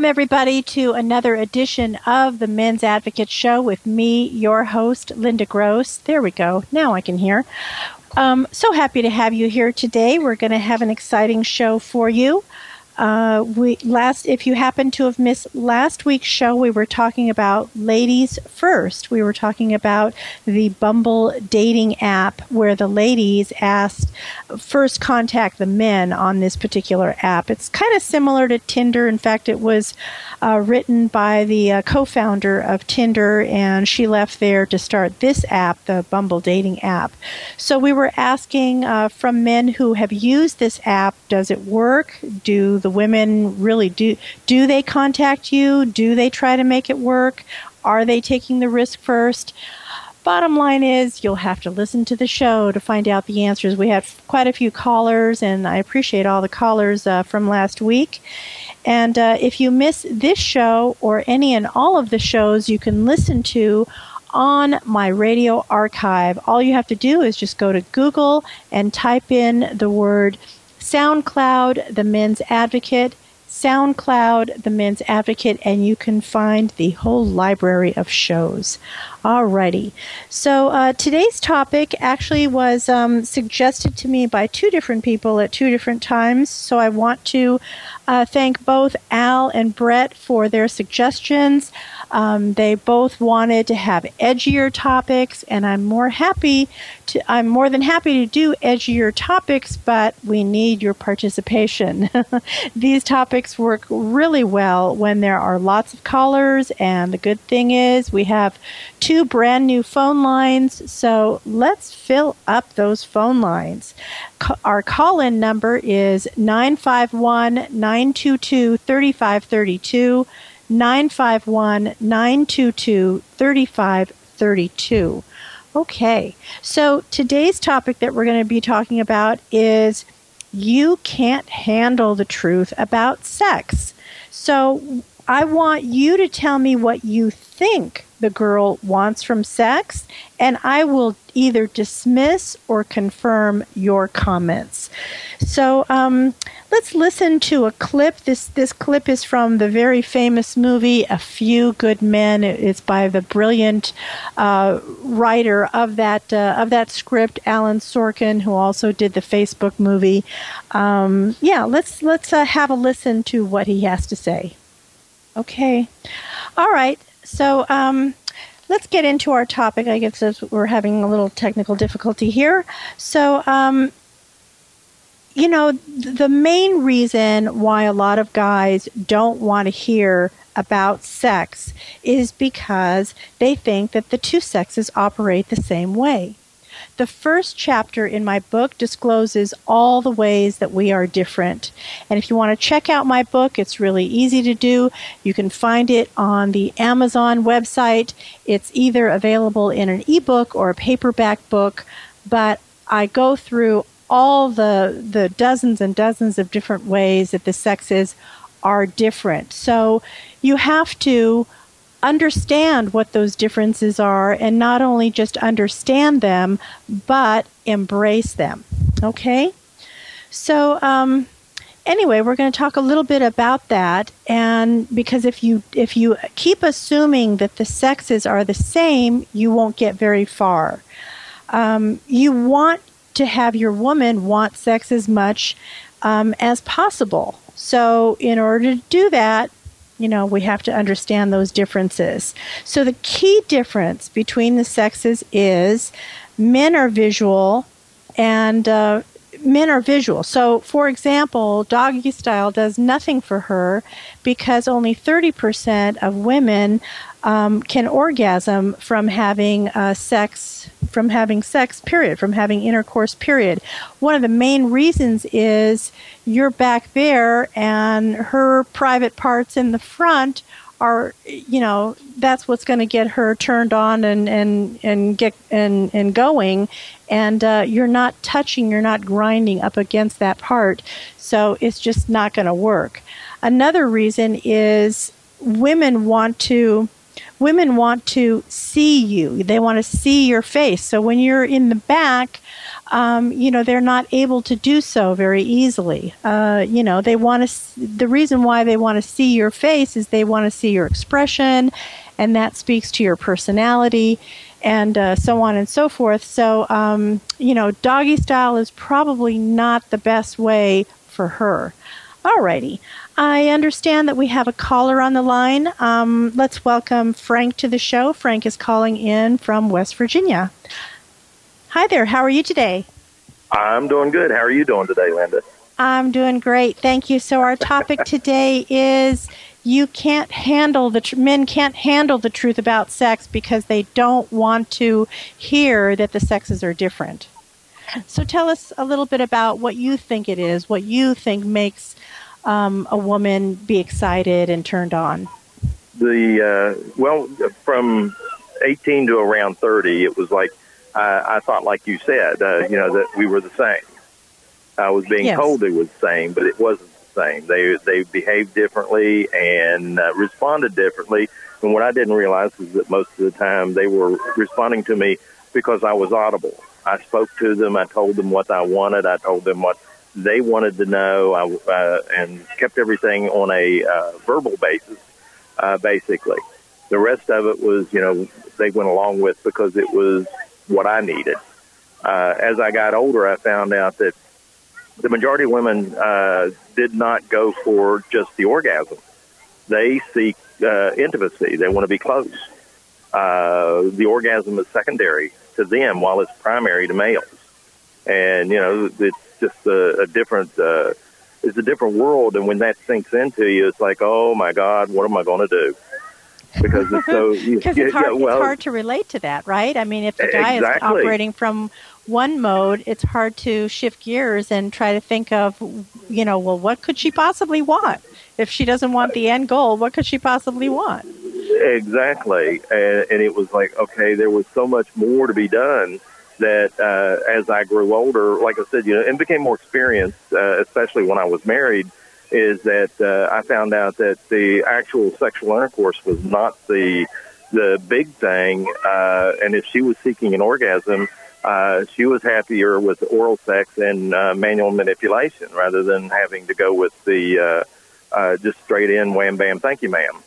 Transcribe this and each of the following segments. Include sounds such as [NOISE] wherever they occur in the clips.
Welcome, everybody, to another edition of the Men's Advocate Show with me, your host, Linda Gross. There we go. Now I can hear. Um, so happy to have you here today. We're going to have an exciting show for you. Uh, we last, if you happen to have missed last week's show, we were talking about ladies first. We were talking about the Bumble dating app, where the ladies asked first contact the men on this particular app. It's kind of similar to Tinder. In fact, it was uh, written by the uh, co-founder of Tinder, and she left there to start this app, the Bumble dating app. So we were asking uh, from men who have used this app, does it work? Do the women really do do they contact you? Do they try to make it work? Are they taking the risk first? Bottom line is, you'll have to listen to the show to find out the answers. We had quite a few callers, and I appreciate all the callers uh, from last week. And uh, if you miss this show or any and all of the shows, you can listen to on my radio archive. All you have to do is just go to Google and type in the word SoundCloud, the men's advocate, SoundCloud, the men's advocate, and you can find the whole library of shows. Alrighty. So uh, today's topic actually was um, suggested to me by two different people at two different times. So I want to uh, thank both Al and Brett for their suggestions. Um, they both wanted to have edgier topics, and I'm more happy to. I'm more than happy to do edgier topics, but we need your participation. [LAUGHS] These topics work really well when there are lots of callers, and the good thing is we have two brand new phone lines. So let's fill up those phone lines. Our call in number is 951 922 3532. 951 922 3532. Okay, so today's topic that we're going to be talking about is you can't handle the truth about sex. So I want you to tell me what you think the girl wants from sex, and I will either dismiss or confirm your comments. So um, let's listen to a clip. This this clip is from the very famous movie A Few Good Men. It's by the brilliant uh, writer of that uh, of that script, Alan Sorkin, who also did the Facebook movie. Um, yeah, let's let's uh, have a listen to what he has to say. Okay, all right. So um, let's get into our topic. I guess we're having a little technical difficulty here. So, um, you know, the main reason why a lot of guys don't want to hear about sex is because they think that the two sexes operate the same way. The first chapter in my book discloses all the ways that we are different. And if you want to check out my book, it's really easy to do. You can find it on the Amazon website. It's either available in an ebook or a paperback book, but I go through all the the dozens and dozens of different ways that the sexes are different. So you have to understand what those differences are and not only just understand them, but embrace them. Okay? So, um, anyway, we're going to talk a little bit about that, and because if you if you keep assuming that the sexes are the same, you won't get very far. Um, you want to have your woman want sex as much um, as possible. So, in order to do that, you know, we have to understand those differences. So the key difference between the sexes is men are visual and uh, men are visual. So, for example, doggy style does nothing for her because only 30% of women um, can orgasm from having uh, sex, from having sex, period, from having intercourse, period. One of the main reasons is you're back there and her private parts in the front are you know that's what's going to get her turned on and and and get and and going. And uh, you're not touching you're not grinding up against that part. So it's just not going to work. Another reason is women want to women want to see you. They want to see your face. So when you're in the back, um, you know, they're not able to do so very easily. Uh, you know, they want to, the reason why they want to see your face is they want to see your expression, and that speaks to your personality, and uh, so on and so forth. So, um, you know, doggy style is probably not the best way for her. Alrighty. I understand that we have a caller on the line. Um, let's welcome Frank to the show. Frank is calling in from West Virginia. Hi there. How are you today? I'm doing good. How are you doing today, Linda? I'm doing great. Thank you. So our topic today is you can't handle the tr- men can't handle the truth about sex because they don't want to hear that the sexes are different. So tell us a little bit about what you think it is, what you think makes um, a woman be excited and turned on. The uh, well, from 18 to around 30, it was like uh, I thought, like you said, uh, you know, that we were the same. I was being Yes. told it was the same, but it wasn't the same. They they behaved differently and uh, responded differently. And what I didn't realize is that most of the time they were responding to me because I was audible. I spoke to them. I told them what I wanted. I told them what they wanted to know. I uh, and kept everything on a uh, verbal basis, uh, basically. The rest of it was, you know, they went along with because it was what I needed. Uh, as I got older, I found out that the majority of women uh, did not go for just the orgasm. They seek uh, intimacy. They want to be close. Uh, the orgasm is secondary to them, while it's primary to males. And you know, it's just a, a different. Uh, it's a different world, and when that sinks into you, it's like, oh my God, what am I going to do? Because it's so. [LAUGHS] Because it's hard, yeah, well, it's hard to relate to that, right? I mean, if the guy is operating from one mode, it's hard to shift gears and try to think of, you know, well, what could she possibly want? If she doesn't want the end goal, what could she possibly want? Exactly, and, and it was like okay, there was so much more to be done that uh, as I grew older, like I said, you know, and became more experienced, uh, especially when I was married, is that uh, I found out that the actual sexual intercourse was not the the big thing, uh, and if she was seeking an orgasm. Uh, she was happier with oral sex and uh, manual manipulation rather than having to go with the uh, uh, just straight in wham bam thank you ma'am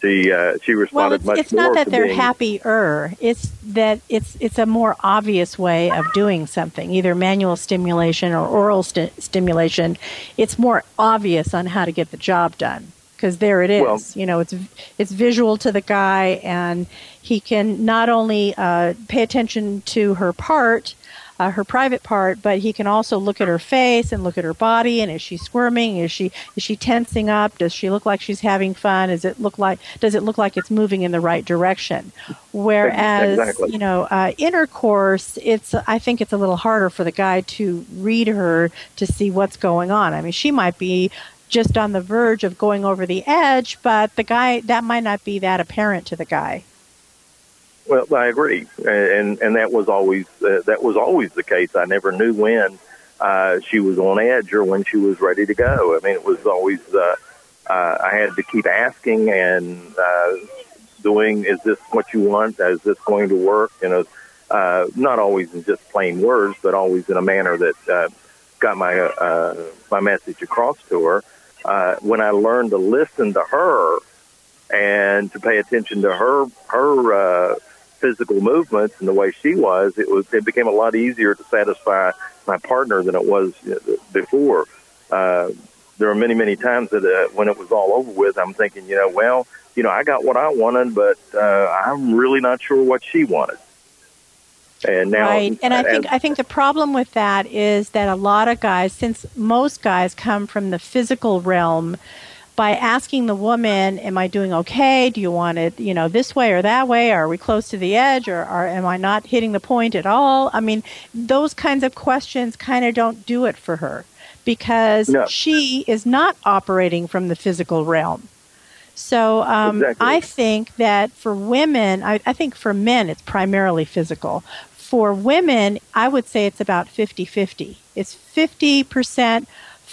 she uh, she Well, responded it's, much it's more not that they're being, happier. It's that it's it's a more obvious way of doing something, either manual stimulation or oral sti- stimulation. It's more obvious on how to get the job done because there it is. Well- you know, it's it's visual to the guy, and he can not only uh, pay attention to her part. Uh, her private part, but he can also look at her face and look at her body. And is she squirming? Is she is she tensing up? Does she look like she's having fun? Does it look like does it look like it's moving in the right direction? Whereas Exactly. you know uh, intercourse, it's I think it's a little harder for the guy to read her to see what's going on. I mean, she might be just on the verge of going over the edge, but the guy that might not be that apparent to the guy. Well I agree. And and that was always uh, that was always the case. I never knew when uh, she was on edge or when she was ready to go. I mean it was always uh, uh, I had to keep asking and uh, doing is this what you want? Is this going to work? You know uh, not always in just plain words but always in a manner that uh, got my uh, my message across to her. Uh, when I learned to listen to her and to pay attention to her her uh, physical movements and the way she was, it was it became a lot easier to satisfy my partner than it was uh, before. Uh, there were many many times that uh, when it was all over with, I'm thinking, you know, well, you know, I got what I wanted, but uh, I'm really not sure what she wanted. And now, right and i as- think i think the problem with that is that a lot of guys since most guys come from the physical realm by asking the woman am i doing okay do you want it you know this way or that way are we close to the edge or, or am i not hitting the point at all i mean those kinds of questions kind of don't do it for her because No. she is not operating from the physical realm so um, Exactly. I think that for women, I, I think for men, it's primarily physical. For women, I would say it's about 50 50. It's 50%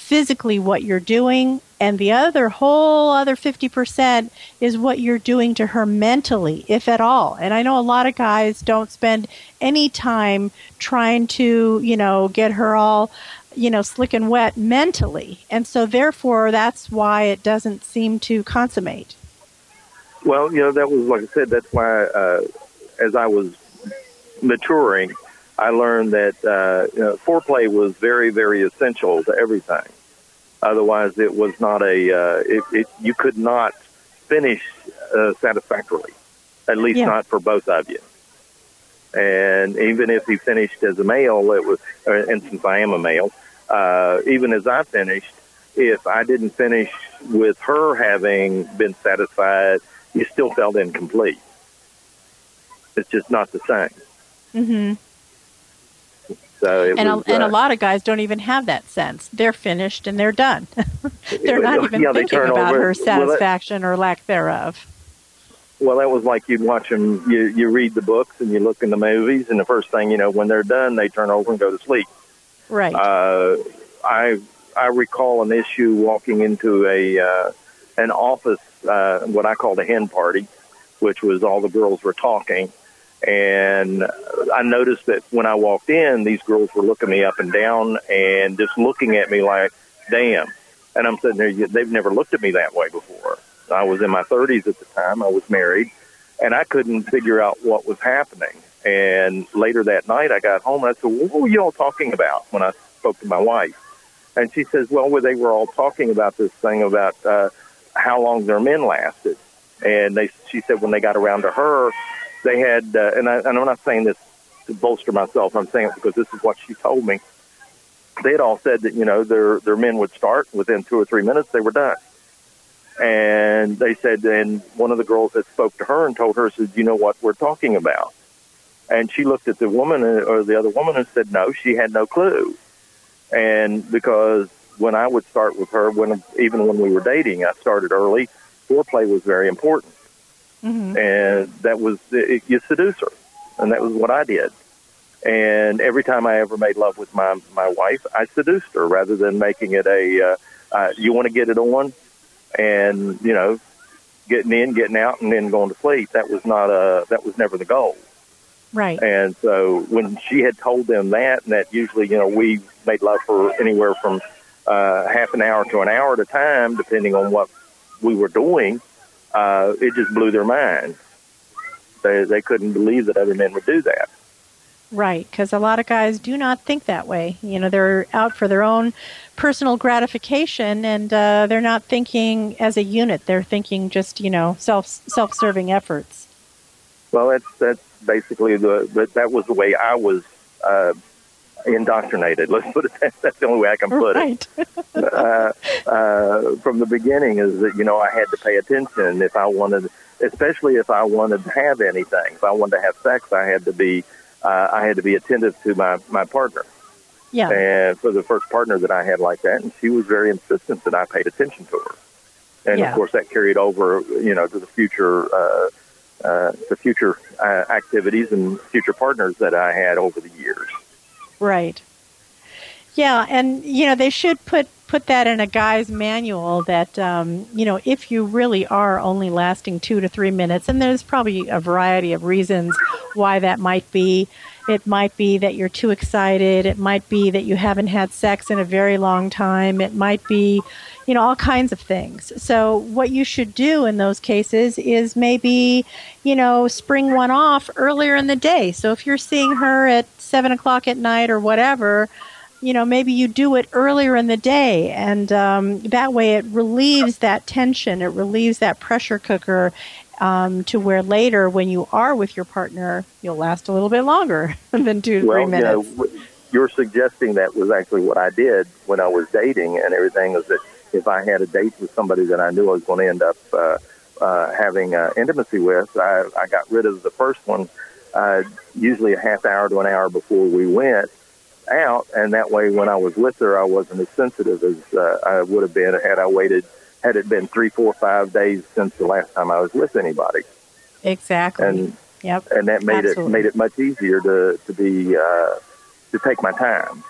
physically what you're doing and the other whole other 50% is what you're doing to her mentally if at all. And i know a lot of guys don't spend any time trying to you know get her all you know slick and wet mentally. And so therefore that's why it doesn't seem to consummate. Well you know that was like i said that's why uh, as i was maturing i learned that uh, you know, foreplay was very very essential to everything Otherwise, it was not a. Uh, it, it, you could not finish uh, satisfactorily, at least yeah. not for both of you. And even if he finished as a male, it was. And since I am a male, uh, even as I finished, if I didn't finish with her having been satisfied, you still felt incomplete. It's just not the same. Mm-hmm. So and, was, a, and uh, a lot of guys don't even have that sense. They're finished and they're done. [LAUGHS] they're not even yeah, thinking about over. her satisfaction well, that, or lack thereof. Well, that was like you'd watch them. You you read the books and you look in the movies, and the first thing you know, when they're done, they turn over and go to sleep. Right. Uh, I I recall an issue walking into a uh, an office, uh, what I called a hen party, which was all the girls were talking and I noticed that when I walked in, these girls were looking me up and down and just looking at me like, damn. And I'm sitting there, they've never looked at me that way before. I was in my 30s at the time. I was married, and I couldn't figure out what was happening. And later that night, I got home and I said, well, What were you all talking about when I spoke to my wife? And she says, Well, they were all talking about this thing about uh, how long their men lasted. And they, she said, when they got around to her, they had, uh, and, I, and I'm not saying this to bolster myself. I'm saying it because this is what she told me. They had all said that you know their their men would start within two or three minutes they were done, and they said, and one of the girls that spoke to her and told her said, you know what we're talking about, and she looked at the woman uh, or the other woman and said, no, she had no clue, and because when I would start with her, when even when we were dating, I started early. Foreplay was very important Mm-hmm. And that was, it, you seduce her. And that was what I did. And every time I ever made love with my, my wife, I seduced her rather than making it a, uh, uh, you want to get it on and, you know, getting in, getting out, and then going to sleep. That was not a, that was never the goal. Right. And so when she had told them that, and that usually, you know, we made love for anywhere from uh, half an hour to an hour at a time, depending on what we were doing uh, it just blew their mind. They they couldn't believe that other men would do that. Right, because a lot of guys do not think that way. You know, they're out for their own personal gratification, and uh, they're not thinking as a unit. They're thinking just you know self self serving efforts. Well, that's that's basically the but that was the way I was uh, indoctrinated. Let's put it that. That's the only way I can put right. it. uh, uh, from the beginning is that you know I had to pay attention if I wanted, especially if I wanted to have anything. If I wanted to have sex, I had to be uh, I had to be attentive to my my partner. Yeah. And for the first partner that I had like that, and she was very insistent that I paid attention to her. And yeah. of course, that carried over, you know, to the future, uh, uh, the future uh, activities and future partners that I had over the years. Right. Yeah, and you know they should put put that in a guy's manual that um, you know if you really are only lasting two to three minutes, and there's probably a variety of reasons why that might be. It might be that you're too excited. It might be that you haven't had sex in a very long time. It might be, you know, all kinds of things. So, what you should do in those cases is maybe, you know, spring one off earlier in the day. So, if you're seeing her at seven o'clock at night or whatever, you know, maybe you do it earlier in the day, and um, that way it relieves that tension, it relieves that pressure cooker, um, to where later, when you are with your partner, you'll last a little bit longer [LAUGHS] than two to well, three minutes. Yeah, you're suggesting that was actually what I did when I was dating and everything. Is that if I had a date with somebody that I knew I was going to end up uh, uh, having uh, intimacy with, I, I got rid of the first one uh, usually a half hour to an hour before we went out, and that way when I was with her, I wasn't as sensitive as uh, I would have been had I waited had it been three, four, five days since the last time I was with anybody. Exactly. And yep. And that made Absolutely. it made it much easier to to be uh, to take my time.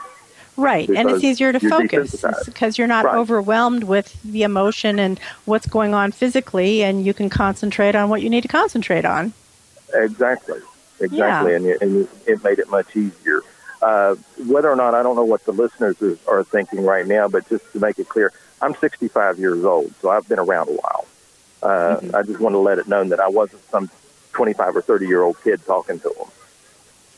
Right, and it's easier to focus because you're not right. overwhelmed with the emotion and what's going on physically, and you can concentrate on what you need to concentrate on. Exactly, exactly, yeah. and, it, and it made it much easier. Uh, whether or not I don't know what the listeners are thinking right now, but just to make it clear, I'm 65 years old, so I've been around a while. Uh, mm-hmm. I just want to let it known that I wasn't some 25 or 30 year old kid talking to them.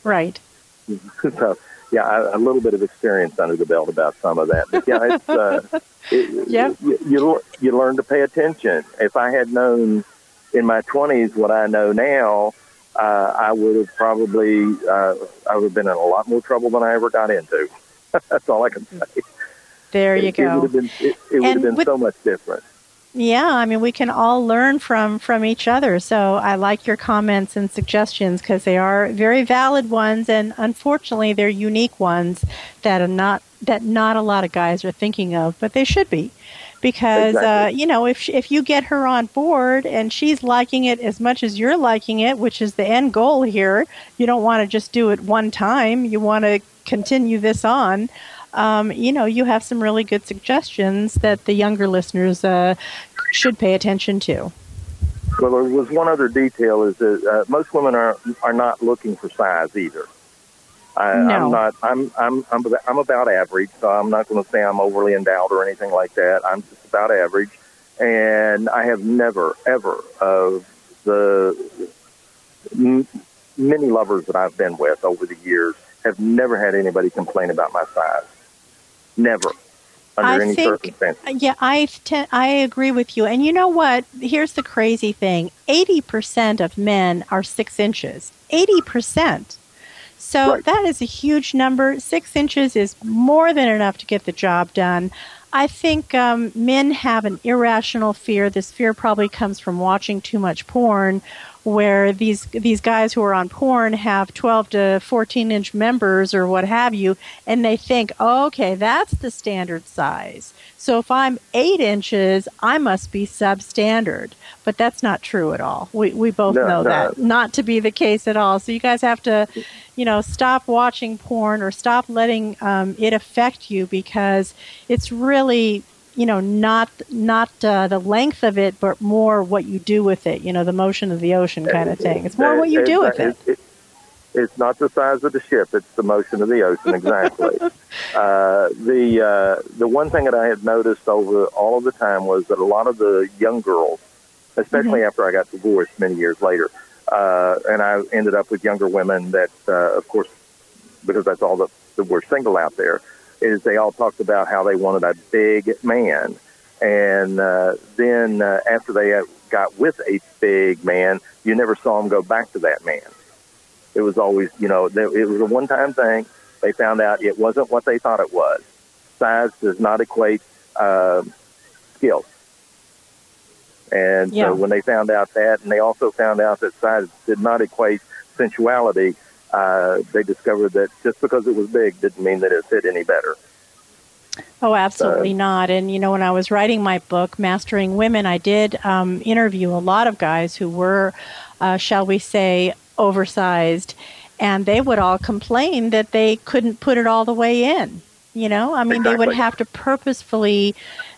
Right. [LAUGHS] so yeah, I, a little bit of experience under the belt about some of that. But yeah, it's, uh, [LAUGHS] it, yeah. You, you, you learn to pay attention. If I had known in my 20s what I know now, uh, I would have probably uh, I would have been in a lot more trouble than I ever got into. [LAUGHS] That's all I can say. There you it, go. It would have been, it, it would have been with, so much different. Yeah, I mean, we can all learn from from each other. So I like your comments and suggestions because they are very valid ones, and unfortunately, they're unique ones that are not that not a lot of guys are thinking of, but they should be. Because uh, exactly. uh, you know, if if you get her on board and she's liking it as much as you're liking it, which is the end goal here, you don't want to just do it one time. You want to continue this on um, you know, you have some really good suggestions that the younger listeners uh, should pay attention to. Well, there was one other detail: is that uh, most women are are not looking for size either. I, no. I'm not. I'm I'm I'm I'm about average, so I'm not going to say I'm overly endowed or anything like that. I'm just about average, and I have never ever of the m- many lovers that I've been with over the years have never had anybody complain about my size. Never. Under I any think, circumstances. Uh, yeah, I I agree with you. And you know what? Here's the crazy thing: eighty percent of men are six inches. Eighty percent. So right. that is a huge number. Six inches is more than enough to get the job done. I think um, men have an irrational fear. This fear probably comes from watching too much porn, where these these guys who are on porn have 12 to 14 inch members or what have you, and they think, oh, okay, that's the standard size. So if I'm eight inches, I must be substandard. But that's not true at all. We we both no, know no. that not to be the case at all. So you guys have to, you know, stop watching porn or stop letting um, it affect you because it's really you know not not uh, the length of it, but more what you do with it. You know, the motion of the ocean kind of thing. It's more what you do with it. it it's not the size of the ship; it's the motion of the ocean. Exactly. [LAUGHS] uh, the uh, the one thing that I had noticed over all of the time was that a lot of the young girls, especially Mhm. after I got divorced many years later, uh, and I ended up with younger women that, uh, of course, because that's all that, that were single out there, is they all talked about how they wanted a big man, and uh, then uh, after they got with a big man, you never saw them go back to that man. It was always, you know, it was a one-time thing. They found out it wasn't what they thought it was. Size does not equate uh, skill. And Yeah. so when they found out that, and they also found out that size did not equate sensuality, uh, they discovered that just because it was big didn't mean that it fit any better. Oh, absolutely not. And, you know, when I was writing my book, Mastering Women, I did um, interview a lot of guys who were, uh, shall we say, oversized. And they would all complain that they couldn't put it all the way in. You know, I mean, they would have to purposefully,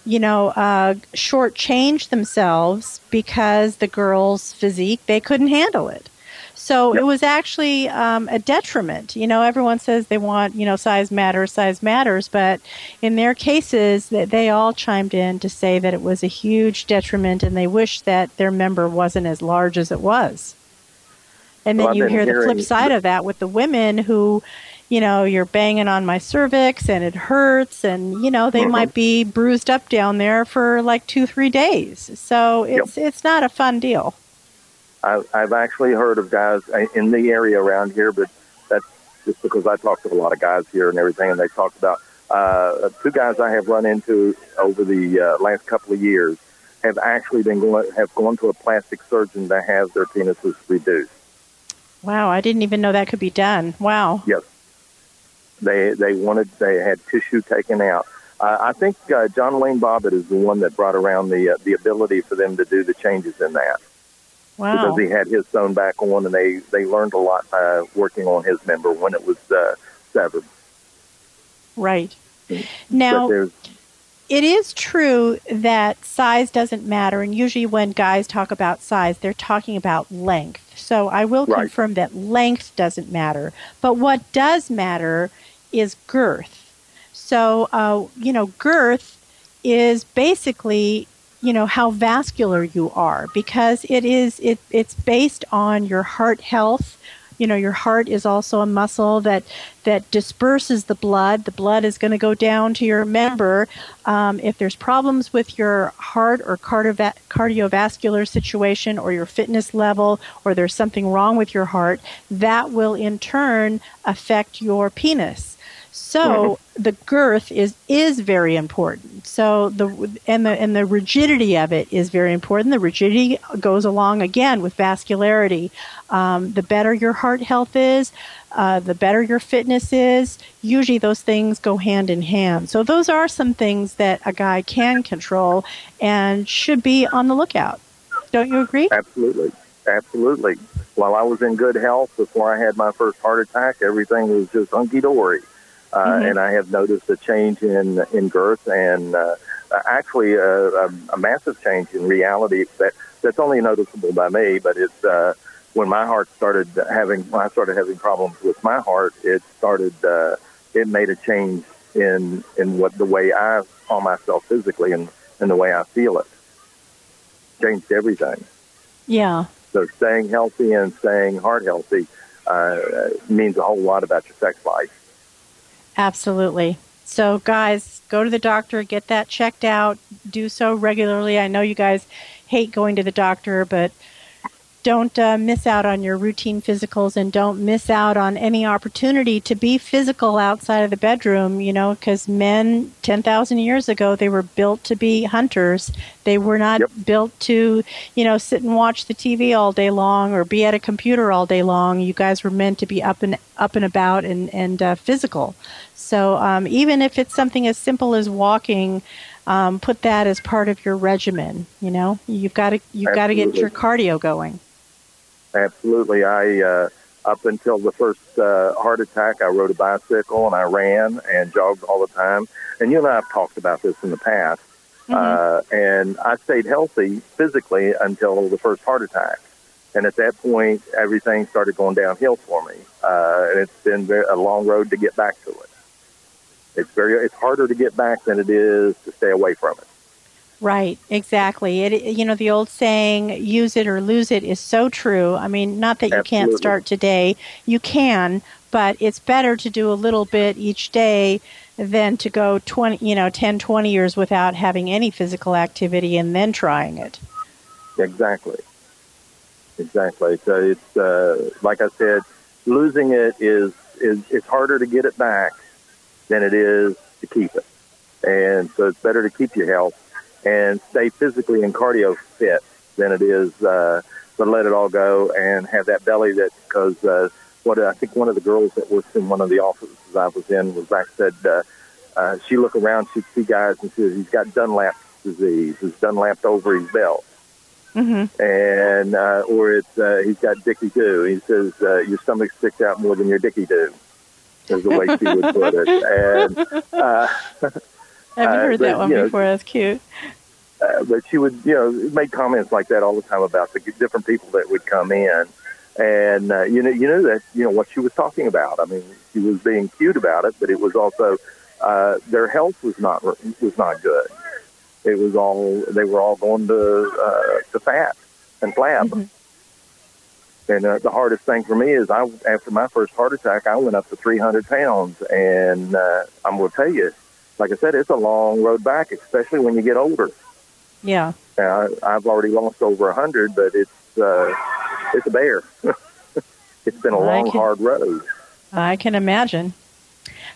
you know, uh, shortchange themselves because the girl's physique, they couldn't handle it. So Yep. it was actually um, a detriment. You know, everyone says they want, you know, size matters, size matters, but in their cases, that they all chimed in to say that it was a huge detriment, and they wish that their member wasn't as large as it was. And then Well, you hear the flip side of that with the women who, you know, you're banging on my cervix and it hurts, and you know they Mhm. might be bruised up down there for like two, three days. So it's it's not a fun deal. I, I've actually heard of guys in the area around here, but that's just because I talk to a lot of guys here and everything, and they talked about uh, two guys I have run into over the uh, last couple of years have actually been going have gone to a plastic surgeon to have their penises reduced. Wow, I didn't even know that could be done. Wow. Yes, they they wanted they had tissue taken out. Uh, I think uh, John Wayne Bobbitt is the one that brought around the uh, the ability for them to do the changes in that. Wow. because he had his sewn back on, and they they learned a lot by working on his member when it was uh, severed. Right. Now, it is true that size doesn't matter, and usually when guys talk about size, they're talking about length. So I will right. confirm that length doesn't matter. But what does matter is girth. So, uh, you know, girth is basically you know how vascular you are because it is it it's based on your heart health. You know your heart is also a muscle that that disperses the blood. The blood is going to go down to your member um, if there's problems with your heart or cardiova- cardiovascular situation or your fitness level or there's something wrong with your heart that will in turn affect your penis so mm-hmm. the girth is is very important. So the and the and the rigidity of it is very important. The rigidity goes along again with vascularity. Um, the better your heart health is, uh, the better your fitness is. Usually those things go hand in hand. So those are some things that a guy can control and should be on the lookout. Don't you agree? Absolutely, absolutely. While I was in good health before I had my first heart attack, everything was just hunky dory uh, mm-hmm. and I have noticed a change in in girth and uh, actually a, a, a massive change in reality that that's only noticeable by me, but it's uh, when my heart started having when I started having problems with my heart, it started uh, it made a change in in what the way I saw myself physically and and the way I feel it changed everything. Yeah. So staying healthy and staying heart healthy uh, means a whole lot about your sex life. Absolutely. So, guys, go to the doctor, get that checked out, do so regularly. I know you guys hate going to the doctor, but don't uh, miss out on your routine physicals and don't miss out on any opportunity to be physical outside of the bedroom, you know, because men 10,000 years ago, they were built to be hunters. They were not yep. built to, you know, sit and watch the TV all day long or be at a computer all day long. You guys were meant to be up and up and about and, and uh, physical. So um, even if it's something as simple as walking, um, put that as part of your regimen. You know, you've got to you've got to get your cardio going. Absolutely. I uh, up until the first uh, heart attack, I rode a bicycle and I ran and jogged all the time. And you and I have talked about this in the past. Mm-hmm. Uh, and I stayed healthy physically until the first heart attack. And at that point, everything started going downhill for me. Uh, and it's been very, a long road to get back to it. It's very, it's harder to get back than it is to stay away from it. Right, exactly. It you know the old saying use it or lose it is so true. I mean, not that you Absolutely. can't start today. You can, but it's better to do a little bit each day than to go 20, you know, 10, 20 years without having any physical activity and then trying it. Exactly. Exactly. So it's uh, like I said, losing it is is it's harder to get it back than it is to keep it. And so it's better to keep your health and stay physically and cardio fit than it is uh, to let it all go and have that belly that because uh, what I think one of the girls that works in one of the offices I was in was back said uh, uh, she look around she'd see guys and she says he's got Dunlap disease. He's Dunlapped over his belt. Mm-hmm. and uh, or it's uh, he's got Dicky Doo he says uh, your stomach sticks out more than your Dicky Doo is the way she would put it. [LAUGHS] And uh, [LAUGHS] I've uh, heard but, that one before. Know, That's cute. Uh, but she would, you know, make comments like that all the time about the different people that would come in, and uh, you know, you knew that you know what she was talking about. I mean, she was being cute about it, but it was also uh, their health was not was not good. It was all they were all going to uh, to fat and flab. Mm-hmm. And uh, the hardest thing for me is, I after my first heart attack, I went up to 300 pounds, and uh, I'm going to tell you, like I said, it's a long road back, especially when you get older. Yeah. Uh, I've already lost over a hundred, but it's uh, it's a bear. [LAUGHS] it's been a long, can, hard road. I can imagine.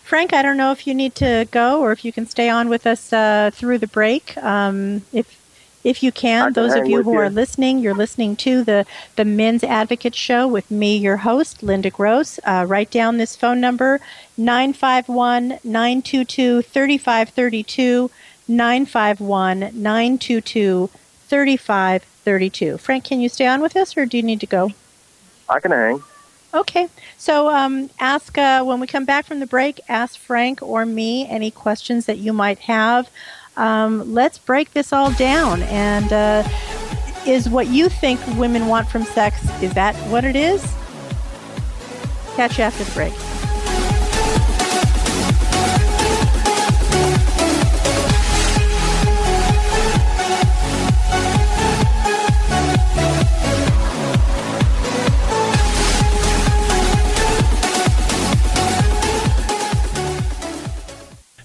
Frank, I don't know if you need to go or if you can stay on with us uh, through the break. Um, if if you can, those of you who you. are listening, you're listening to the, the Men's Advocate Show with me, your host, Linda Gross. Uh, write down this phone number, 951 922 3532. 951 922 3532. Frank, can you stay on with us or do you need to go? I can hang. Okay. So um, ask uh, when we come back from the break, ask Frank or me any questions that you might have. Um, let's break this all down. And uh, is what you think women want from sex, is that what it is? Catch you after the break.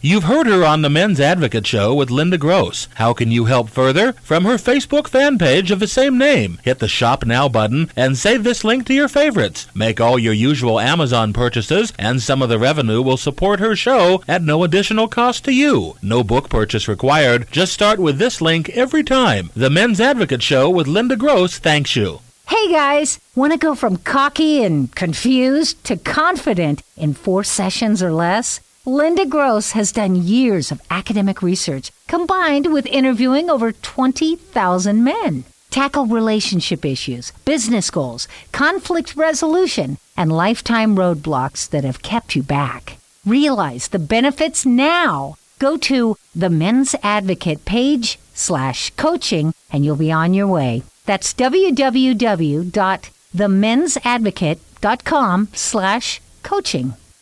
You've heard her on the Men's Advocate Show with Linda Gross. How can you help further? From her Facebook fan page of the same name. Hit the Shop Now button and save this link to your favorites. Make all your usual Amazon purchases, and some of the revenue will support her show at no additional cost to you. No book purchase required. Just start with this link every time. The Men's Advocate Show with Linda Gross thanks you. Hey guys, want to go from cocky and confused to confident in four sessions or less? Linda Gross has done years of academic research combined with interviewing over 20,000 men. Tackle relationship issues, business goals, conflict resolution, and lifetime roadblocks that have kept you back. Realize the benefits now. Go to the Men's Advocate page slash coaching and you'll be on your way. That's www.themensadvocate.com slash coaching.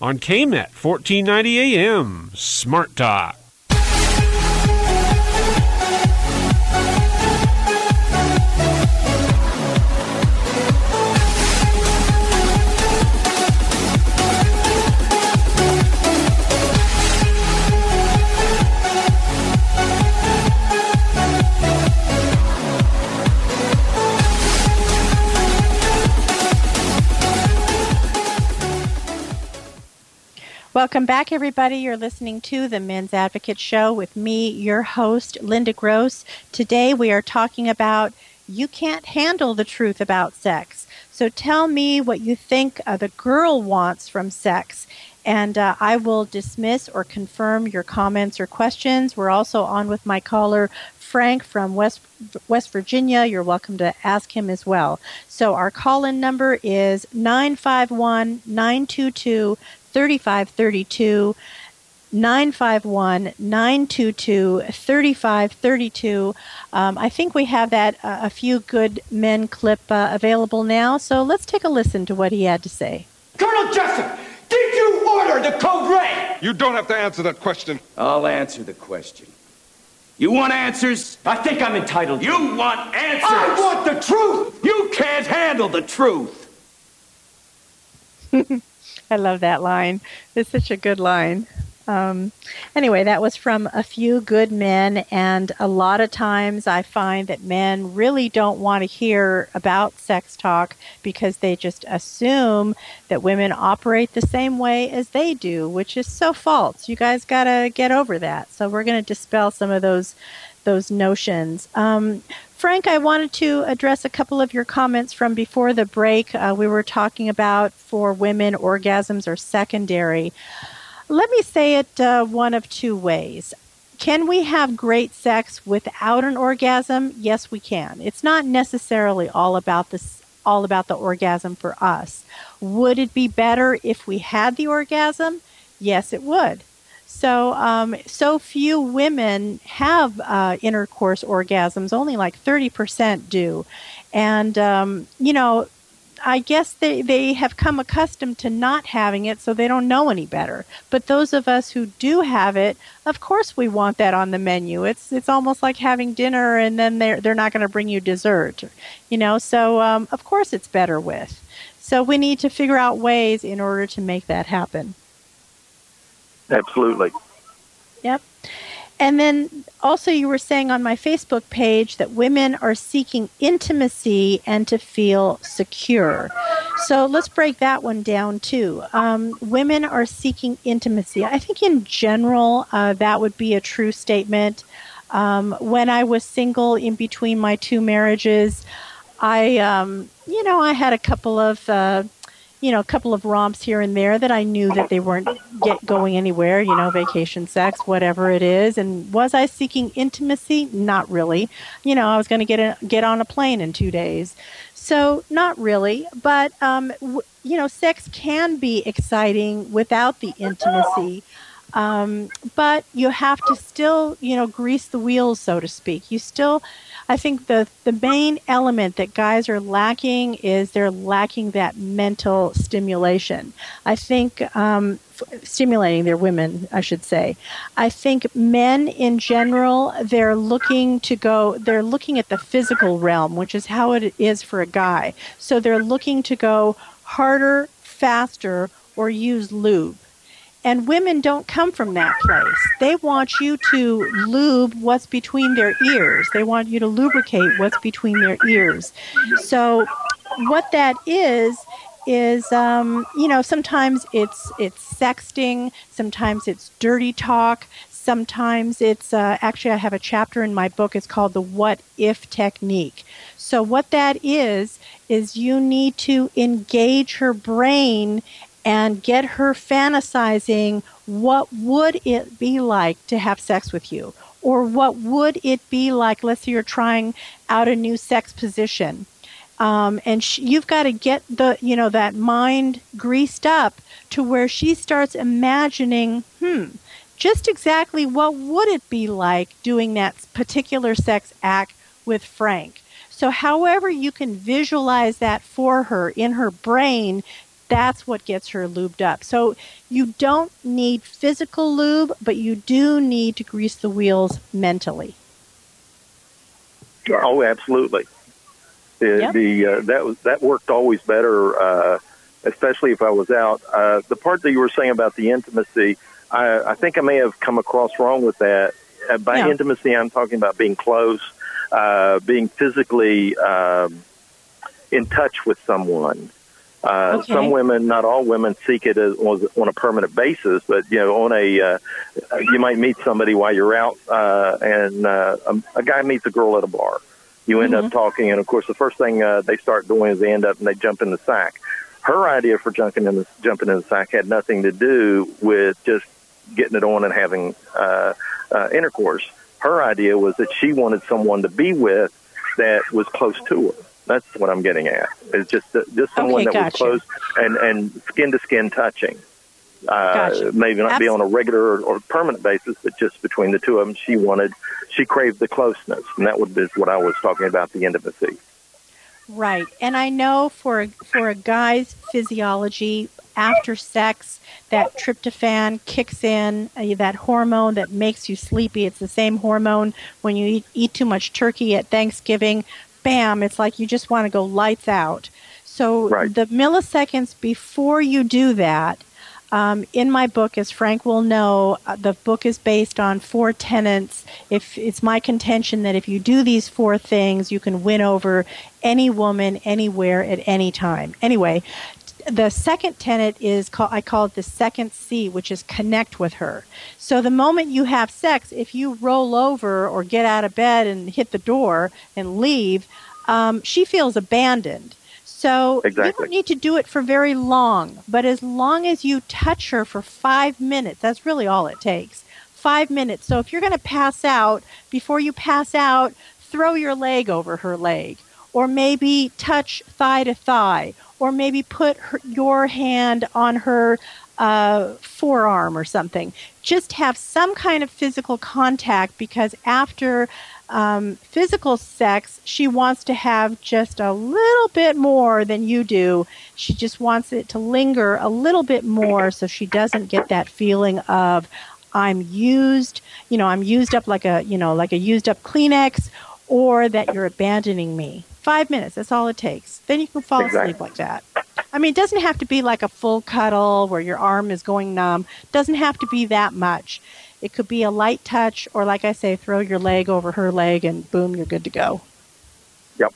on KMET 1490 AM Smart Talk. Welcome back, everybody. You're listening to the Men's Advocate Show with me, your host, Linda Gross. Today we are talking about you can't handle the truth about sex. So tell me what you think uh, the girl wants from sex. And uh, I will dismiss or confirm your comments or questions. We're also on with my caller, Frank from West West Virginia. You're welcome to ask him as well. So our call-in number is 951 922 3532 951 922 3532. Um, I think we have that uh, a few good men clip uh, available now, so let's take a listen to what he had to say. Colonel Jessup, did you order the code red? You don't have to answer that question. I'll answer the question. You want answers? I think I'm entitled. You want answers? I want the truth! You can't handle the truth! [LAUGHS] [LAUGHS] I love that line. It's such a good line. Um, anyway, that was from A Few Good Men, and a lot of times I find that men really don't want to hear about sex talk because they just assume that women operate the same way as they do, which is so false. You guys got to get over that. So we're going to dispel some of those those notions. Um, Frank, I wanted to address a couple of your comments from before the break. Uh, we were talking about for women, orgasms are secondary. Let me say it uh, one of two ways. Can we have great sex without an orgasm? Yes, we can. It's not necessarily all about this all about the orgasm for us. Would it be better if we had the orgasm? Yes, it would. So, um, so few women have uh, intercourse orgasms. Only like thirty percent do, and um, you know, I guess they they have come accustomed to not having it, so they don't know any better. But those of us who do have it, of course, we want that on the menu. It's it's almost like having dinner and then they're they're not going to bring you dessert, you know. So um, of course, it's better with. So we need to figure out ways in order to make that happen. Absolutely. Yep. And then also, you were saying on my Facebook page that women are seeking intimacy and to feel secure. So let's break that one down too. Um, women are seeking intimacy. I think in general uh, that would be a true statement. Um, when I was single in between my two marriages, I, um, you know, I had a couple of, uh, you know, a couple of romps here and there that I knew that they weren't get going anywhere. You know, vacation sex, whatever it is. And was I seeking intimacy? Not really. You know, I was going to get a, get on a plane in two days. So, not really, but um, w- you know, sex can be exciting without the intimacy. Um, but you have to still, you know, grease the wheels, so to speak. You still, I think the the main element that guys are lacking is they're lacking that mental stimulation. I think um, stimulating their women, I should say. I think men in general, they're looking to go, they're looking at the physical realm, which is how it is for a guy. So they're looking to go harder, faster, or use lube. And women don't come from that place. They want you to lube what's between their ears. They want you to lubricate what's between their ears. So, what that is, is um, you know sometimes it's it's sexting sometimes it's dirty talk sometimes it's uh, actually i have a chapter in my book it's called the what if technique so what that is is you need to engage her brain and get her fantasizing what would it be like to have sex with you? Or what would it be like? Let's say you're trying out a new sex position. Um, and you've got to get the you know that mind greased up to where she starts imagining hmm just exactly what would it be like doing that particular sex act with frank? So however you can visualize that for her in her brain that's what gets her lubed up so you don't need physical lube but you do need to grease the wheels mentally oh absolutely the, Yep. the uh, that was that worked always better, uh, especially if I was out. Uh, the part that you were saying about the intimacy, I, I think I may have come across wrong with that. Uh, by Yeah. intimacy, I'm talking about being close, uh, being physically um, in touch with someone. Uh, Okay. Some women, not all women, seek it as, on a permanent basis, but you know, on a uh, you might meet somebody while you're out, uh, and uh, a, a guy meets a girl at a bar. You end up talking, and of course, the first thing uh, they start doing is they end up and they jump in the sack. Her idea for jumping in the jumping in the sack had nothing to do with just getting it on and having uh, uh, intercourse. Her idea was that she wanted someone to be with that was close to her. That's what I'm getting at. It's just just someone Okay, that was close and and skin to skin touching. Uh, Gotcha. Maybe not be on a regular or, or permanent basis, but just between the two of them, she wanted, she craved the closeness, and that was what I was talking about the intimacy. Right. And I know for for a guy's physiology after sex that tryptophan kicks in, uh, that hormone that makes you sleepy. It's the same hormone when you eat, eat too much turkey at Thanksgiving. Bam, it's like you just want to go lights out. So Right. the milliseconds before you do that, um, in my book, as Frank will know, uh, the book is based on four tenets. If it's my contention that if you do these four things, you can win over any woman, anywhere, at any time. Anyway, the second tenet is called I call it the second C, which is connect with her. So the moment you have sex, if you roll over or get out of bed and hit the door and leave, um, she feels abandoned. So you don't need to do it for very long, but as long as you touch her for five minutes, that's really all it takes. Five minutes. So if you're going to pass out, before you pass out, throw your leg over her leg, or maybe touch thigh to thigh, or maybe put her, your hand on her uh, forearm or something. Just have some kind of physical contact because after um, physical sex, she wants to have just a little bit more than you do. She just wants it to linger a little bit more so she doesn't get that feeling of I'm used, you know, I'm used up like a, you know, like a used up Kleenex or that you're abandoning me. Five minutes, that's all it takes. Then you can fall Exactly. asleep like that. I mean, it doesn't have to be like a full cuddle where your arm is going numb. doesn't have to be that much. It could be a light touch, or like I say, throw your leg over her leg and boom, you're good to go. Yep.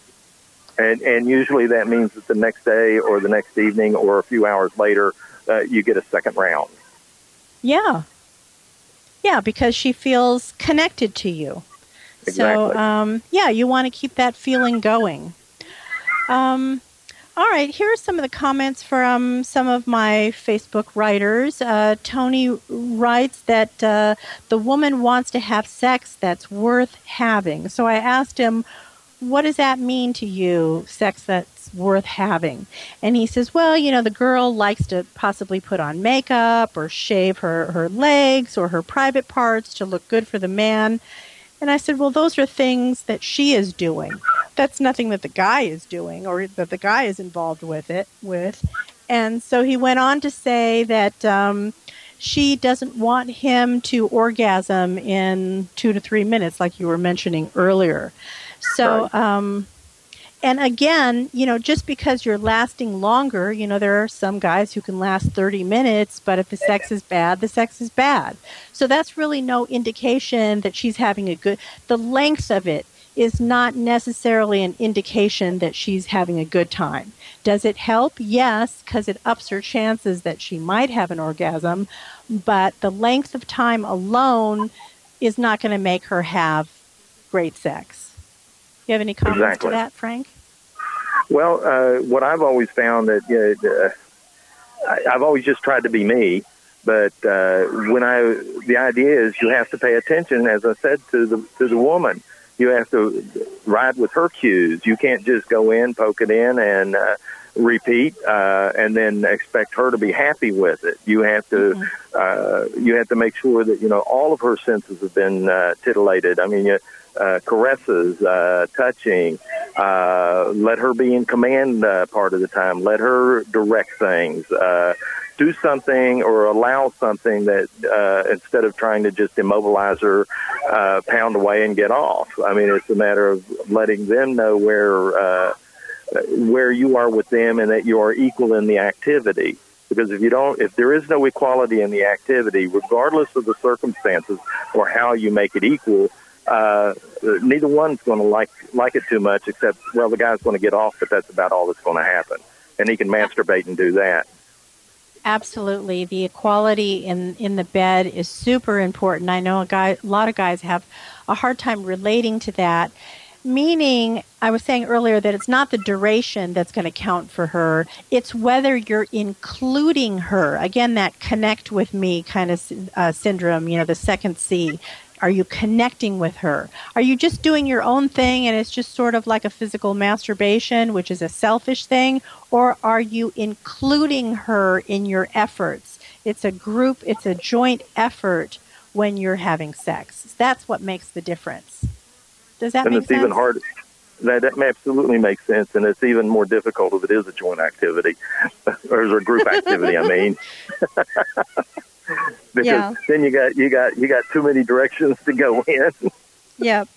and and usually that means that the next day or the next evening or a few hours later, uh, you get a second round. Yeah. Yeah, because she feels connected to you. Exactly. So, um, yeah, you want to keep that feeling going. Um, all right, here are some of the comments from some of my Facebook writers. Uh, Tony writes that uh, the woman wants to have sex that's worth having. So I asked him, what does that mean to you, sex that's worth having? And he says, well, you know, the girl likes to possibly put on makeup or shave her, her legs or her private parts to look good for the man. And I said, well, those are things that she is doing. That's nothing that the guy is doing or that the guy is involved with it with. And so he went on to say that um, she doesn't want him to orgasm in two to three minutes, like you were mentioning earlier. So, um, and again, you know, just because you're lasting longer, you know, there are some guys who can last 30 minutes, but if the sex is bad, the sex is bad. So that's really no indication that she's having a good, the length of it is not necessarily an indication that she's having a good time. Does it help? Yes, because it ups her chances that she might have an orgasm, but the length of time alone is not going to make her have great sex. You have any comments Exactly. to that, Frank? Well, uh, what I've always found that you know, uh, I, I've always just tried to be me, but uh, when I the idea is you have to pay attention, as I said to the to the woman, you have to ride with her cues. You can't just go in, poke it in, and uh, repeat, uh, and then expect her to be happy with it. You have to uh, you have to make sure that you know all of her senses have been uh, titillated. I mean. You, uh, caresses, uh, touching, uh, let her be in command uh, part of the time, let her direct things, uh, do something or allow something that uh, instead of trying to just immobilize her, uh, pound away and get off. I mean, it's a matter of letting them know where uh, where you are with them and that you are equal in the activity. Because if you don't, if there is no equality in the activity, regardless of the circumstances or how you make it equal, uh, neither one's going to like like it too much. Except, well, the guy's going to get off, but that's about all that's going to happen, and he can masturbate and do that. Absolutely, the equality in in the bed is super important. I know a guy, a lot of guys have a hard time relating to that. Meaning, I was saying earlier that it's not the duration that's going to count for her. It's whether you're including her. Again, that connect with me kind of uh, syndrome. You know, the second C. Are you connecting with her? Are you just doing your own thing and it's just sort of like a physical masturbation, which is a selfish thing? Or are you including her in your efforts? It's a group, it's a joint effort when you're having sex. That's what makes the difference. Does that and make it's even harder. That, that absolutely makes sense, and it's even more difficult if it is a joint activity [LAUGHS] or a group activity. I mean, [LAUGHS] because Yeah. then you got you got you got too many directions to go in. Yep.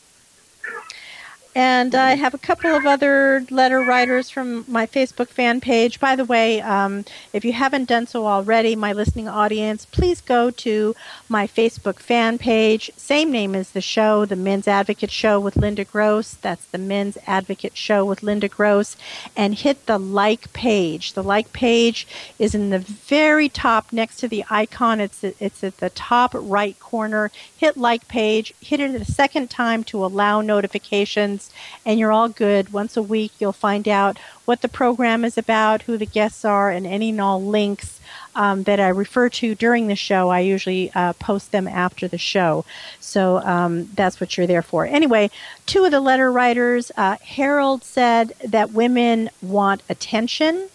And I have a couple of other letter writers from my Facebook fan page. By the way, um, if you haven't done so already, my listening audience, please go to my Facebook fan page. Same name as the show, The Men's Advocate Show with Linda Gross. That's The Men's Advocate Show with Linda Gross. And hit the like page. The like page is in the very top next to the icon. It's, it's at the top right corner. Hit like page. Hit it a second time to allow notifications and you're all good. Once a week, you'll find out what the program is about, who the guests are, and any and all links um, that I refer to during the show. I usually uh, post them after the show. So um, that's what you're there for. Anyway, two of the letter writers, uh, Harold said that women want attention,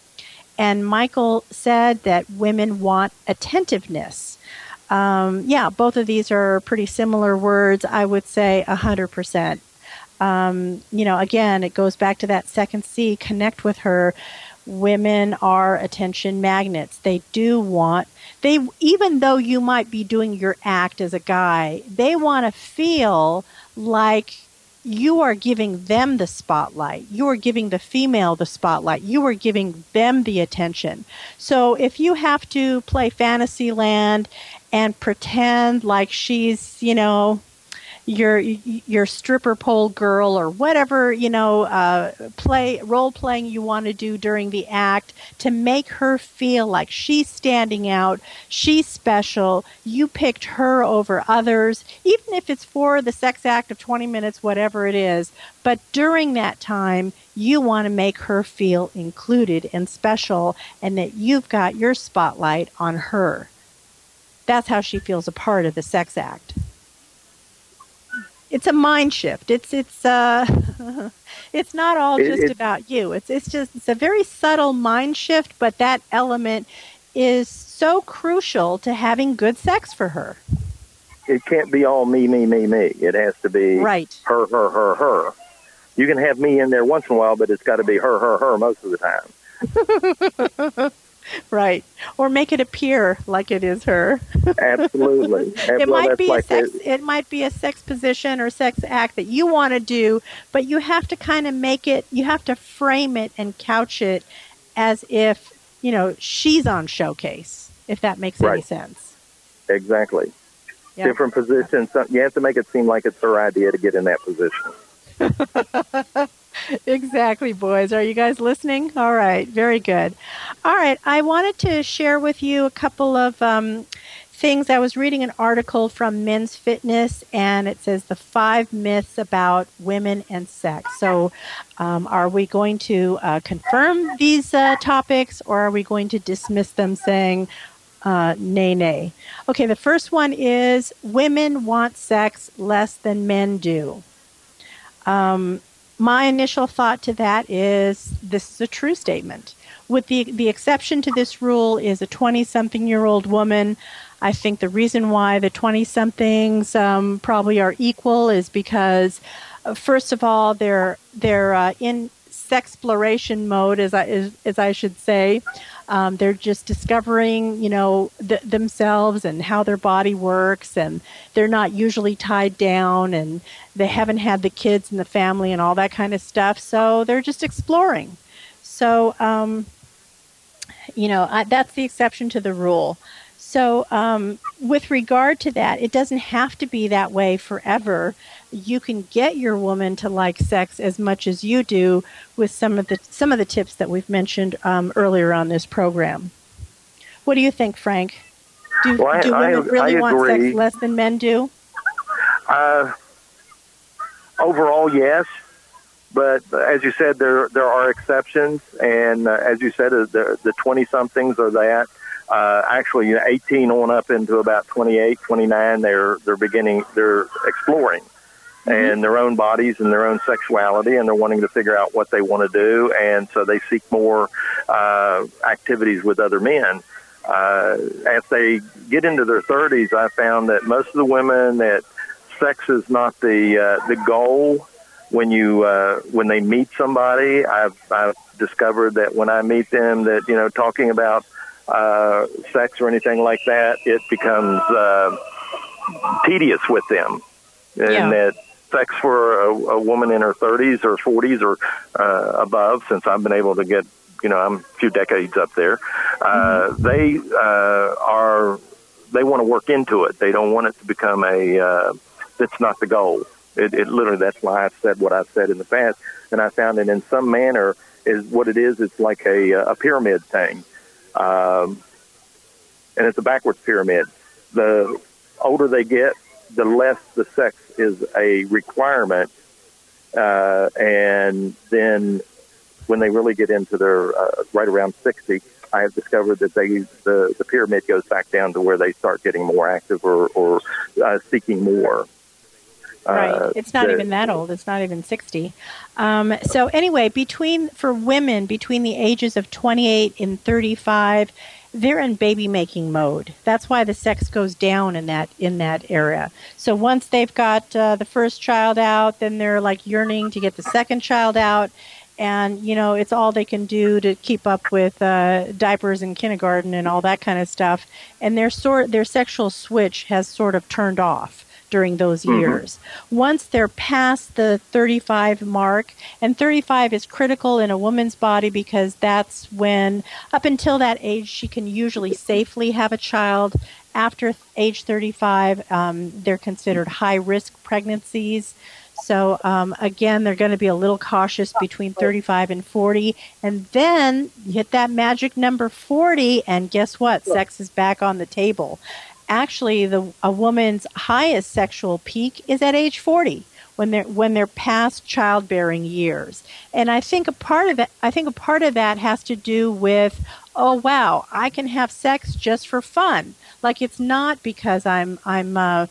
and Michael said that women want attentiveness. Um, yeah, both of these are pretty similar words. I would say 100% um, you know, again, it goes back to that second C connect with her. Women are attention magnets. They do want, they, even though you might be doing your act as a guy, they want to feel like you are giving them the spotlight. You are giving the female the spotlight. You are giving them the attention. So if you have to play Fantasyland and pretend like she's, you know, your your stripper pole girl or whatever you know uh, play role playing you want to do during the act to make her feel like she's standing out, she's special. You picked her over others, even if it's for the sex act of 20 minutes, whatever it is. But during that time, you want to make her feel included and special, and that you've got your spotlight on her. That's how she feels a part of the sex act it's a mind shift. It's it's uh, [LAUGHS] it's not all just it, about you. It's it's just it's a very subtle mind shift, but that element is so crucial to having good sex for her. It can't be all me, me, me, me. It has to be right. her, her, her, her. You can have me in there once in a while, but it's got to be her, her, her most of the time. [LAUGHS] [LAUGHS] right. Or make it appear like it is her. Absolutely. [LAUGHS] it might be like a sex it. it might be a sex position or sex act that you want to do, but you have to kind of make it you have to frame it and couch it as if, you know, she's on showcase, if that makes right. any sense. Exactly. Yep. Different positions. You have to make it seem like it's her idea to get in that position. [LAUGHS] exactly, boys. Are you guys listening? All right, very good. All right, I wanted to share with you a couple of um, things. I was reading an article from Men's Fitness, and it says the five myths about women and sex. So, um, are we going to uh, confirm these uh, topics, or are we going to dismiss them, saying, uh, nay, nay? Okay, the first one is women want sex less than men do. Um, my initial thought to that is this is a true statement. With the the exception to this rule is a 20 something year old woman. I think the reason why the 20 somethings um, probably are equal is because, uh, first of all, they're they're uh, in sexploration mode, as I as, as I should say. Um, they're just discovering, you know, th- themselves and how their body works, and they're not usually tied down, and they haven't had the kids and the family and all that kind of stuff. So they're just exploring. So, um, you know, I, that's the exception to the rule. So, um, with regard to that, it doesn't have to be that way forever. You can get your woman to like sex as much as you do with some of the some of the tips that we've mentioned um, earlier on this program. What do you think, Frank? Do, well, I, do women I, really I want sex less than men do? Uh, overall, yes. But as you said, there there are exceptions, and uh, as you said, uh, the the twenty somethings are that uh, actually, you know, 18 on up into about 28, 29, they're they're beginning, they're exploring, mm-hmm. and their own bodies and their own sexuality, and they're wanting to figure out what they want to do, and so they seek more uh, activities with other men. Uh, as they get into their 30s, I found that most of the women that sex is not the uh, the goal when you uh, when they meet somebody. I've I've discovered that when I meet them, that you know, talking about uh, sex or anything like that, it becomes uh, tedious with them. And yeah. that sex for a, a woman in her 30s or 40s or uh, above, since I've been able to get, you know, I'm a few decades up there, uh, mm-hmm. they uh, are, they want to work into it. They don't want it to become a, uh, that's not the goal. It, it literally, that's why I've said what I've said in the past. And I found that in some manner, is what it is. It's like a, a pyramid thing um, and it's a backwards pyramid. The older they get, the less the sex is a requirement, uh, and then when they really get into their uh, right around sixty, I have discovered that they the the pyramid goes back down to where they start getting more active or or uh, seeking more. Right. Uh, it's not the, even that old. It's not even 60. Um, so anyway, between for women between the ages of 28 and 35, they're in baby making mode. That's why the sex goes down in that in that area. So once they've got uh, the first child out, then they're like yearning to get the second child out, and you know it's all they can do to keep up with uh, diapers and kindergarten and all that kind of stuff. And their sort their sexual switch has sort of turned off during those mm-hmm. years. Once they're past the 35 mark, and 35 is critical in a woman's body because that's when, up until that age, she can usually safely have a child. after age 35, um, they're considered high risk pregnancies. So um, again, they're going to be a little cautious between 35 and 40, and then you hit that magic number 40, and guess what? Sex is back on the table. Actually, the a woman's highest sexual peak is at age 40 when they're when they're past childbearing years. And I think a part of that I think a part of that has to do with oh wow, I can have sex just for fun. Like it's not because I'm I'm uh,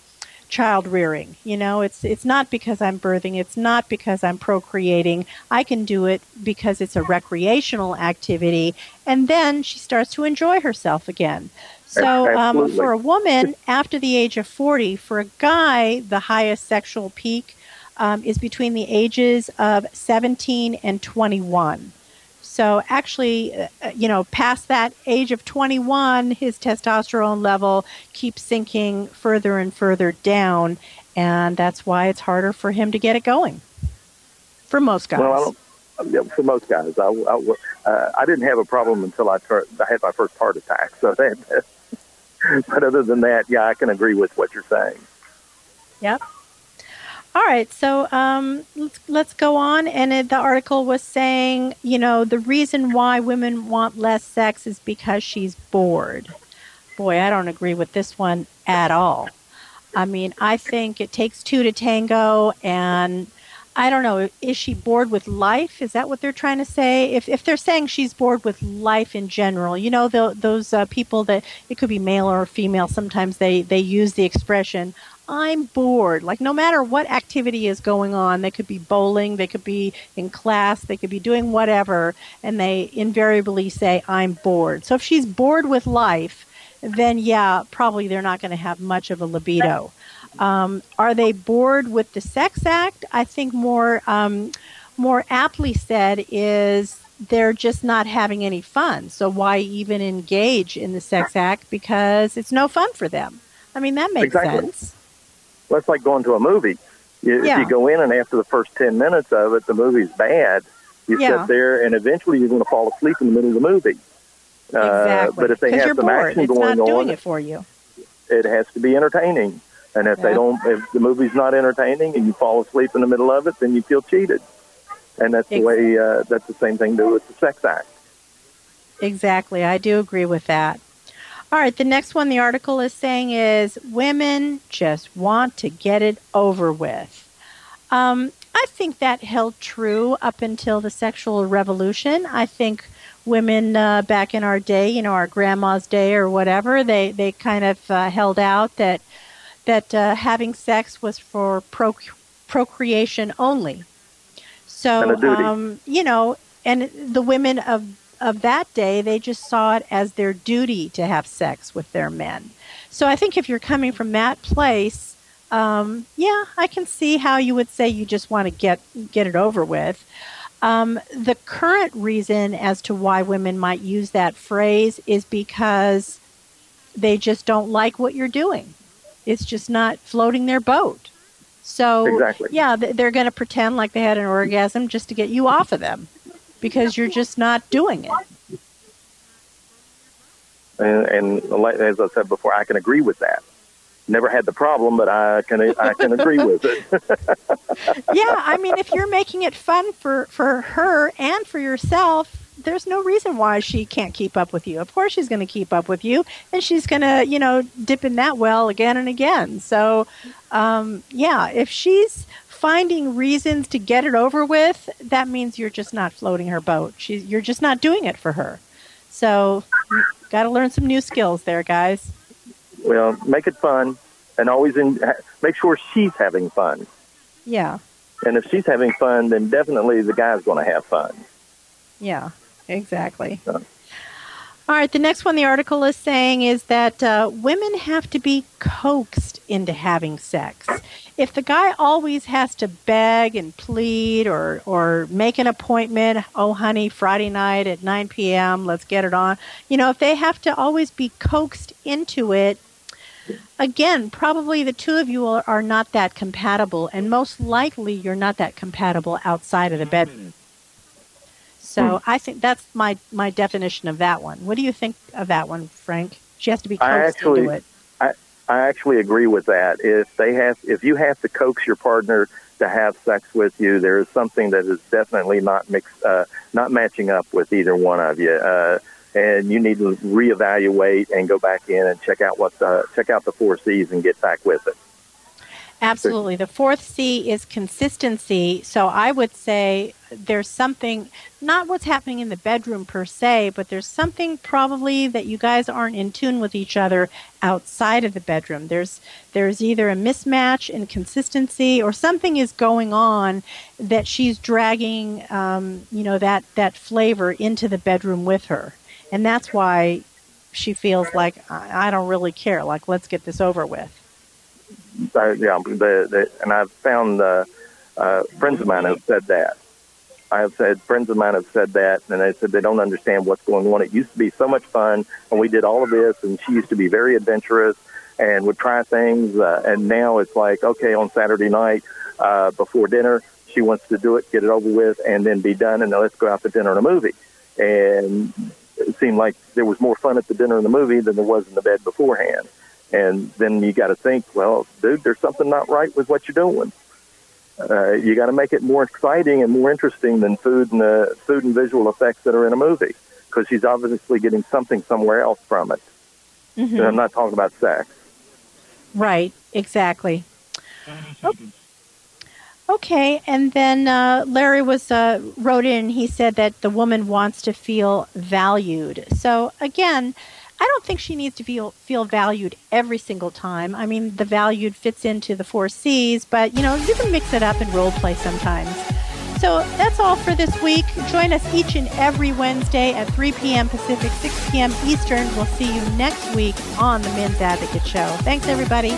child rearing. You know, it's it's not because I'm birthing. It's not because I'm procreating. I can do it because it's a recreational activity. And then she starts to enjoy herself again. So um, for a woman after the age of 40, for a guy, the highest sexual peak um, is between the ages of 17 and 21. So actually, uh, uh, you know, past that age of 21, his testosterone level keeps sinking further and further down, and that's why it's harder for him to get it going. For most guys. Well, yeah, for most guys, I, I, uh, I didn't have a problem until I, tur- I had my first heart attack. So [LAUGHS] that, [LAUGHS] but other than that, yeah, I can agree with what you're saying. Yep. All right, so um, let's let's go on. And it, the article was saying, you know, the reason why women want less sex is because she's bored. Boy, I don't agree with this one at all. I mean, I think it takes two to tango, and I don't know. Is she bored with life? Is that what they're trying to say? If if they're saying she's bored with life in general, you know, the, those uh, people that it could be male or female. Sometimes they they use the expression, I'm bored. Like no matter what activity is going on, they could be bowling, they could be in class, they could be doing whatever, and they invariably say, I'm bored. So if she's bored with life, then yeah, probably they're not going to have much of a libido. Um, are they bored with the sex act? I think more um, more aptly said is they're just not having any fun. So why even engage in the sex act because it's no fun for them? I mean that makes exactly. sense. Well, it's like going to a movie. You, Yeah. If you go in and after the first 10 minutes of it, the movie's bad, you Yeah. sit there and eventually you're going to fall asleep in the middle of the movie. Uh, Exactly. but if they have some bored. action it's going not doing on, it for you. it has to be entertaining. And if Yeah. they don't, if the movie's not entertaining and you fall asleep in the middle of it, then you feel cheated. And that's the way. Uh, that's the same thing to do with the sex act. Exactly. I do agree with that. All right, the next one the article is saying is women just want to get it over with. Um, I think that held true up until the sexual revolution. I think women uh, back in our day, you know, our grandma's day or whatever, they, they kind of uh, held out that that uh, having sex was for proc- procreation only. So, And a duty. um, you know, and the women of of that day, they just saw it as their duty to have sex with their men. So I think if you're coming from that place, um, yeah, I can see how you would say you just want to get get it over with. Um, the current reason as to why women might use that phrase is because they just don't like what you're doing. It's just not floating their boat. So Exactly. yeah, they're going to pretend like they had an orgasm just to get you off of them because you're just not doing it. And, and as I said before, I can agree with that. Never had the problem, but I can I can agree with it. [LAUGHS] [LAUGHS] yeah, I mean, if you're making it fun for for her and for yourself, there's no reason why she can't keep up with you. Of course, she's going to keep up with you, and she's going to, you know, dip in that well again and again. So, um, yeah, if she's finding reasons to get it over with, that means you're just not floating her boat. She's you're just not doing it for her. So, got to learn some new skills there, guys. well, make it fun, and always in, make sure she's having fun. Yeah. And if she's having fun, then definitely the guy's going to have fun. Yeah, exactly. All right, the next one the article is saying is that uh, women have to be coaxed into having sex. If the guy always has to beg and plead or, or make an appointment, oh, honey, Friday night at 9 p.m., let's get it on, you know, if they have to always be coaxed into it, again, probably the two of you are, are not that compatible, and most likely you're not that compatible outside of the bedroom. So I think that's my my definition of that one. What do you think of that one, Frank? She has to be I coaxed actually, into it. I I actually agree with that. If they have, if you have to coax your partner to have sex with you, there is something that is definitely not mixed, uh, not matching up with either one of you. Uh, and you need to reevaluate and go back in and check out what the check out the four C's and get back with it. Absolutely. The fourth C is consistency. So I would say there's something, not what's happening in the bedroom per se, but there's something probably that you guys aren't in tune with each other outside of the bedroom. There's there's either a mismatch in consistency or something is going on that she's dragging, um, you know, that that flavor into the bedroom with her, and that's why she feels like I, I don't really care. Like let's get this over with uh, yeah, the, the, and I've found uh, uh, friends of mine have said that. I have said friends of mine have said that, and they said they don't understand what's going on. It used to be so much fun, and we did all of this, and she used to be very adventurous and would try things. Uh, and now it's like, okay, on Saturday night uh, before dinner, she wants to do it, get it over with, and then be done, and then let's go out to dinner and a movie. And it seemed like there was more fun at the dinner and the movie than there was in the bed beforehand. And then you got to think, well, dude, there's something not right with what you're doing. Uh, you got to make it more exciting and more interesting than food and uh, food and visual effects that are in a movie, because she's obviously getting something somewhere else from it. Mm-hmm. And I'm not talking about sex. Right. Exactly. Okay, and then uh, Larry was uh, wrote in. He said that the woman wants to feel valued. So again, I don't think she needs to feel feel valued every single time. I mean, the valued fits into the four C's, but you know, you can mix it up and role play sometimes. So that's all for this week. Join us each and every Wednesday at 3 p.m. Pacific, 6 p.m. Eastern. We'll see you next week on the Men's Advocate Show. Thanks, everybody.